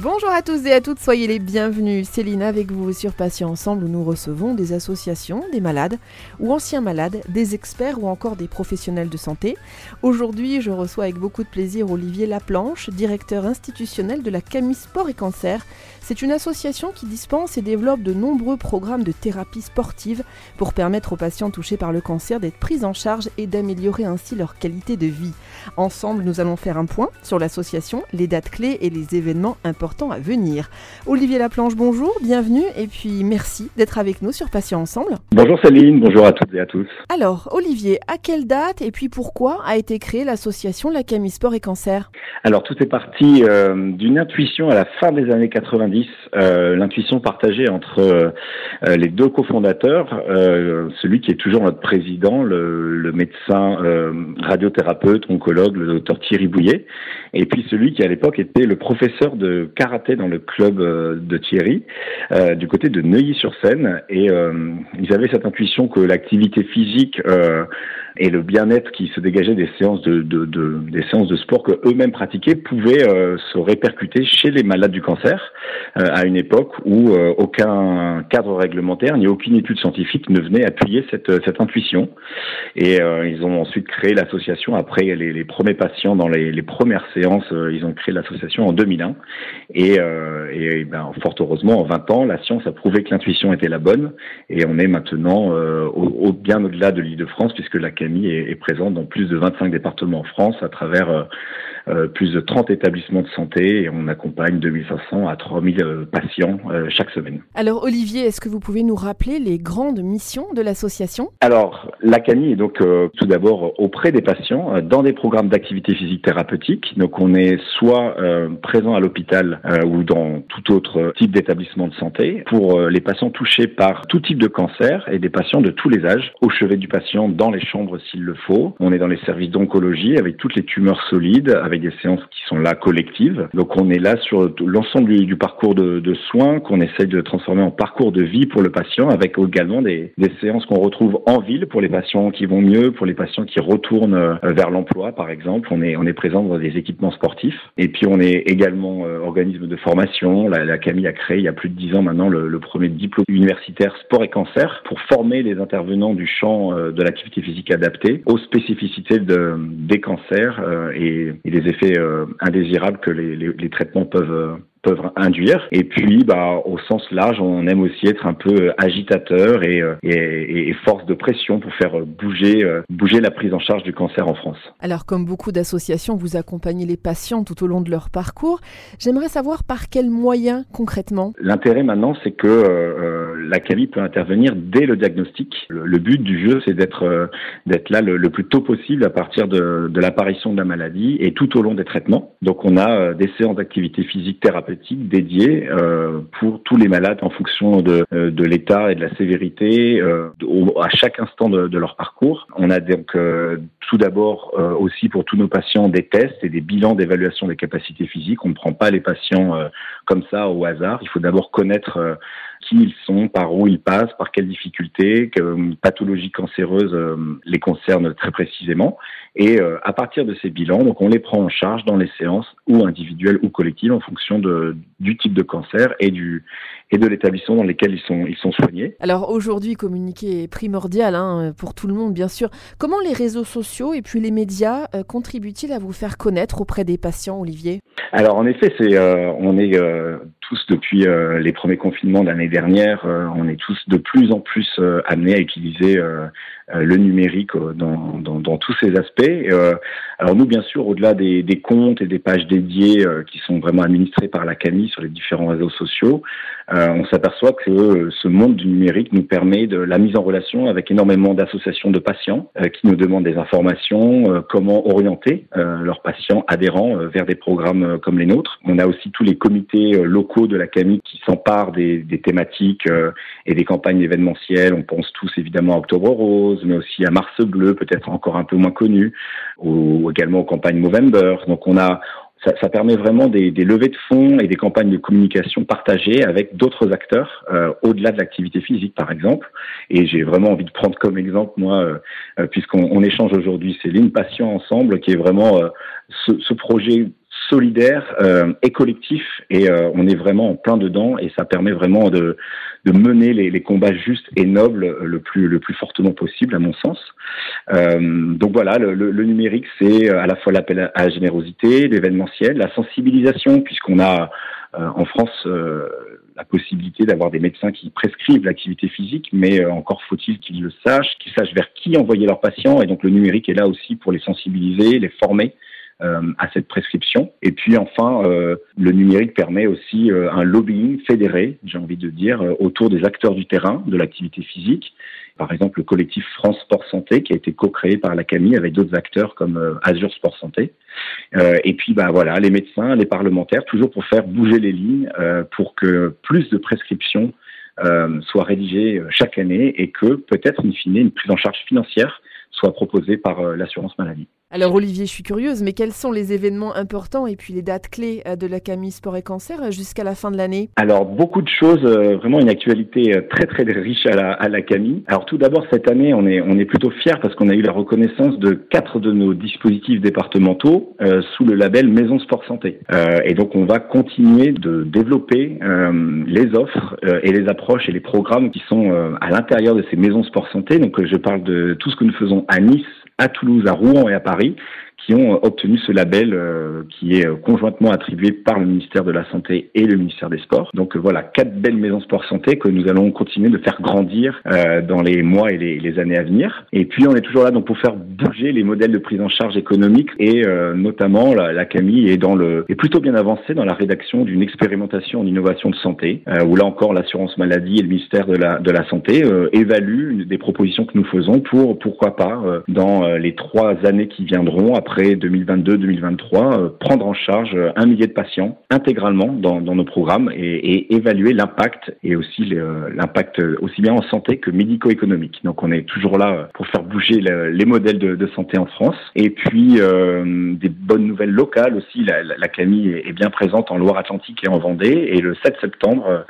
Bonjour à tous et à toutes, soyez les bienvenus. Céline avec vous sur Patients Ensemble où nous recevons des associations, des malades ou anciens malades, des experts ou encore des professionnels de santé. Aujourd'hui, je reçois avec beaucoup de plaisir Olivier Laplanche, directeur institutionnel de la Camille Sport et Cancer. C'est une association qui dispense et développe de nombreux programmes de thérapie sportive pour permettre aux patients touchés par le cancer d'être pris en charge et d'améliorer ainsi leur qualité de vie. Ensemble, nous allons faire un point sur l'association, les dates clés et les événements importants à venir. Olivier Laplanche, bonjour, bienvenue et puis merci d'être avec nous sur Patients Ensemble. Bonjour Céline, bonjour à toutes et à tous. Alors, Olivier, à quelle date et puis pourquoi a été créée l'association La Camille Sport et Cancer? Alors, tout est parti euh, d'une intuition à la fin des années 90 euh, l'intuition partagée entre euh, les deux cofondateurs, celui qui est toujours notre président, le, le médecin radiothérapeute, oncologue, le docteur Thierry Bouillet, et puis celui qui à l'époque était le professeur de karaté dans le club de Thierry, du côté de Neuilly-sur-Seine, et ils avaient cette intuition que l'activité physique et le bien-être qui se dégageait des séances de, de, de des séances de sport que eux-mêmes pratiquaient pouvait euh, se répercuter chez les malades du cancer euh, à une époque où euh, aucun cadre réglementaire ni aucune étude scientifique ne venait appuyer cette, cette intuition. Et ils ont ensuite créé l'association. Après les, les, premiers patients dans les, les premières séances ils ont créé l'association en 2001 et, et ben, fort heureusement en 20 ans la science a prouvé que l'intuition était la bonne. Et on est maintenant au, au, bien au-delà de l'île de France puisque la est, est présente dans plus de 25 départements en France à travers euh, plus de 30 établissements de santé et on accompagne 2500 à 3000 euh, patients chaque semaine. Alors Olivier, est-ce que vous pouvez nous rappeler les grandes missions de l'association? Alors la CANI est donc tout d'abord auprès des patients dans des programmes d'activité physique thérapeutique. Donc on est soit présent à l'hôpital ou dans tout autre type d'établissement de santé pour les patients touchés par tout type de cancer et des patients de tous les âges au chevet du patient dans les chambres s'il le faut. On est dans les services d'oncologie avec toutes les tumeurs solides, avec des séances qui sont là collectives. Donc on est là sur l'ensemble du, parcours de, soins qu'on essaye de transformer en parcours de vie pour le patient, avec également des, séances qu'on retrouve en ville pour les patients qui vont mieux, pour les patients qui retournent euh, vers l'emploi, par exemple. On est on est présent dans des équipements sportifs. Et puis on est également euh, organisme de formation. La, la, Camille a créé il y a plus de dix ans maintenant le, le premier diplôme universitaire sport et cancer pour former les intervenants du champ euh, de l'activité physique adapté aux spécificités de, des cancers euh, et, et, des effets euh, indésirables que les, les, les traitements peuvent euh, peuvent induire. Et puis, bah, au sens large, on aime aussi être un peu agitateur et, et, et force de pression pour faire bouger, bouger la prise en charge du cancer en France. Alors, comme beaucoup d'associations, vous accompagnez les patients tout au long de leur parcours. J'aimerais savoir par quels moyens concrètement? L'intérêt maintenant, c'est que euh, la CAVI peut intervenir dès le diagnostic. Le, but du jeu, c'est d'être d'être là le, plus tôt possible à partir de, de l'apparition de la maladie et tout au long des traitements. Donc, on a des séances d'activité physique thérapeutique dédié euh, pour tous les malades en fonction de, euh, de l'état et de la sévérité euh, à chaque instant de, de, leur parcours. On a donc tout d'abord aussi pour tous nos patients des tests et des bilans d'évaluation des capacités physiques. On ne prend pas les patients comme ça au hasard. Il faut d'abord connaître qui ils sont, par où ils passent, par quelles difficultés, que pathologies cancéreuses les concernent très précisément. Et euh, à partir de ces bilans, donc on les prend en charge dans les séances ou individuelles ou collectives en fonction de, du type de cancer et du et de l'établissement dans lequel ils sont ils sont soignés. Alors aujourd'hui, communiquer est primordial hein, pour tout le monde, bien sûr. Comment les réseaux sociaux et puis les médias euh, contribuent-ils à vous faire connaître auprès des patients, Olivier? Alors en effet, c'est euh, on est depuis les premiers confinements de l'année dernière, on est tous de plus en plus amenés à utiliser le numérique dans, tous ces aspects euh, alors nous, bien sûr, au-delà des, comptes et des pages dédiées euh, qui sont vraiment administrées par la CAMI sur les différents réseaux sociaux, euh, on s'aperçoit que ce monde du numérique nous permet de la mise en relation avec énormément d'associations de patients qui nous demandent des informations, comment orienter leurs patients adhérents vers des programmes comme les nôtres. On a aussi tous les comités locaux de la CAMI qui s'emparent des, thématiques et des campagnes événementielles. On pense tous évidemment à Octobre Rose, mais aussi à Mars Bleu, peut-être encore un peu moins connu ou également aux campagnes Movember. Donc on a ça, permet vraiment des, levées de fonds et des campagnes de communication partagées avec d'autres acteurs euh, au-delà de l'activité physique, par exemple. Et j'ai vraiment envie de prendre comme exemple, moi, euh, euh puisqu'on on échange aujourd'hui, c'est Passion Ensemble, qui est vraiment euh, ce, projet solidaire euh, et collectif et on est vraiment en plein dedans et ça permet vraiment de, mener les, combats justes et nobles le plus le plus fortement possible à mon sens. Euh, donc voilà, le, le, numérique c'est à la fois l'appel à la générosité, l'événementiel, la sensibilisation puisqu'on a euh, en France euh, la possibilité d'avoir des médecins qui prescrivent l'activité physique, mais encore faut-il qu'ils le sachent, qu'ils sachent vers qui envoyer leurs patients et donc le numérique est là aussi pour les sensibiliser, les former euh, à cette prescription. Et puis enfin, euh, le numérique permet aussi euh, un lobbying fédéré, j'ai envie de dire, autour des acteurs du terrain, de l'activité physique. Par exemple, le collectif France Sport Santé qui a été co-créé par la CAMI avec d'autres acteurs comme Azure Sport Santé. et puis, bah voilà, les médecins, les parlementaires, toujours pour faire bouger les lignes, pour que plus de prescriptions soient rédigées chaque année et que peut-être, in fine, une prise en charge financière soit proposée par l'assurance maladie. Alors Olivier, je suis curieuse, mais quels sont les événements importants et puis les dates clés euh, de la Camille Sport et Cancer euh, jusqu'à la fin de l'année? Alors beaucoup de choses, euh, vraiment une actualité très très riche à la, à Camille. Alors tout d'abord cette année, on est, on est plutôt fiers parce qu'on a eu la reconnaissance de quatre de nos dispositifs départementaux sous le label Maison Sport Santé. Et donc on va continuer de développer les offres et les approches et les programmes qui sont à l'intérieur de ces maisons Sport Santé. Donc je parle de tout ce que nous faisons à Nice, à Toulouse, à Rouen et à Paris qui ont obtenu ce label euh, qui est euh, conjointement attribué par le ministère de la Santé et le ministère des Sports. Donc euh, voilà, quatre belles maisons sport santé que nous allons continuer de faire grandir dans les mois et les, années à venir. Et puis on est toujours là donc pour faire bouger les modèles de prise en charge économique et notamment la, la, Camille est dans le est plutôt bien avancée dans la rédaction d'une expérimentation en innovation de santé où là encore l'assurance maladie et le ministère de la de la santé évaluent des propositions que nous faisons pour pourquoi pas dans les trois années qui viendront après 2022-2023, euh, prendre en charge euh, un millier de patients intégralement dans, nos programmes et, évaluer l'impact et aussi l'impact aussi bien en santé que médico-économique. Donc on est toujours là euh, pour faire bouger les modèles de, santé en France. Et puis des bonnes nouvelles locales aussi. La, Camille est, bien présente en Loire-Atlantique et en Vendée. Et le 7 septembre,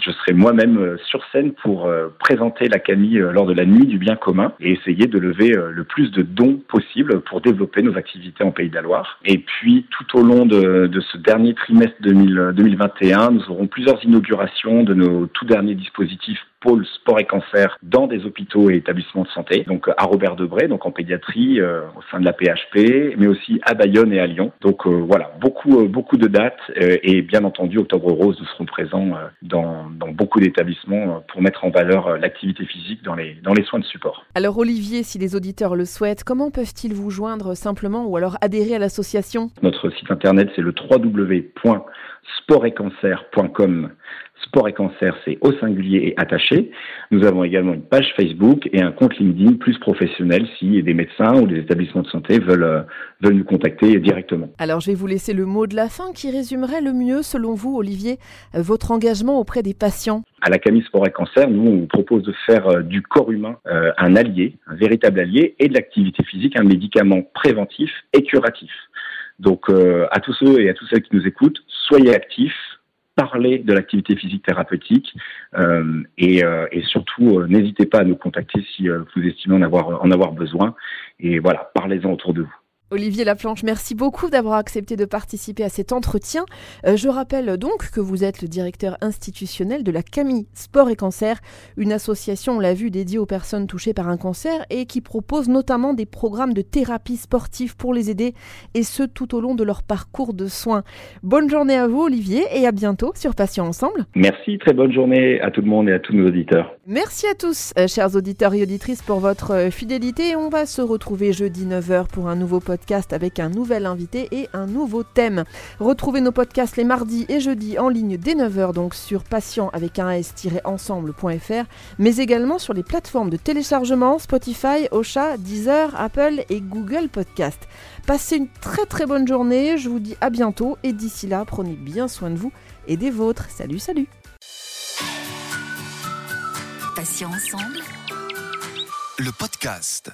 je serai moi-même sur scène pour présenter la Camille lors de la nuit du bien commun et essayer de lever le plus de dons possible pour développer nos activités en Pays de la Loire. Et puis, tout au long de, de ce dernier trimestre 2000, 2021, nous aurons plusieurs inaugurations de nos tout derniers dispositifs pôle sport et cancer dans des hôpitaux et établissements de santé. Donc à Robert Debré, donc en pédiatrie, euh, au sein de la PHP, mais aussi à Bayonne et à Lyon. Donc euh, voilà, beaucoup euh, beaucoup de dates et bien entendu Octobre Rose, nous serons présents dans, dans beaucoup d'établissements pour mettre en valeur l'activité physique dans les dans les soins de support. Alors Olivier, si les auditeurs le souhaitent, comment peuvent-ils vous joindre simplement ou alors adhérer à l'association? Notre site internet c'est le www.sportetcancer.com Sport et cancer, c'est au singulier et attaché. Nous avons également une page Facebook et un compte LinkedIn plus professionnel si des médecins ou des établissements de santé veulent, euh, veulent nous contacter directement. Alors je vais vous laisser le mot de la fin qui résumerait le mieux, selon vous, Olivier, euh, votre engagement auprès des patients. À la Camille Sport et Cancer, nous, on vous propose de faire euh, du corps humain un allié, un véritable allié, et de l'activité physique un médicament préventif et curatif. Donc à tous ceux et à toutes celles qui nous écoutent, soyez actifs, parler de l'activité physique thérapeutique euh, et, euh, et, surtout euh, n'hésitez pas à nous contacter si vous estimez en avoir en avoir besoin et voilà parlez-en autour de vous. Olivier Laplanche, merci beaucoup d'avoir accepté de participer à cet entretien. Euh, je rappelle donc que vous êtes le directeur institutionnel de la Camille Sport et Cancer, une association, on l'a vu, dédiée aux personnes touchées par un cancer et qui propose notamment des programmes de thérapie sportive pour les aider et ce tout au long de leur parcours de soins. Bonne journée à vous Olivier et à bientôt sur Patients Ensemble. Merci, très bonne journée à tout le monde et à tous nos auditeurs. Merci à tous, euh, chers auditeurs et auditrices, pour votre euh, fidélité. On va se retrouver jeudi 9h pour un nouveau podcast podcast avec un nouvel invité et un nouveau thème. Retrouvez nos podcasts les mardis et jeudis en ligne dès 9h donc sur patient avec un s-ensemble.fr mais également sur les plateformes de téléchargement Spotify, Ocha, Deezer, Apple et Google Podcast. Passez une très très bonne journée, je vous dis à bientôt et d'ici là prenez bien soin de vous et des vôtres. Salut salut Patient ensemble le podcast.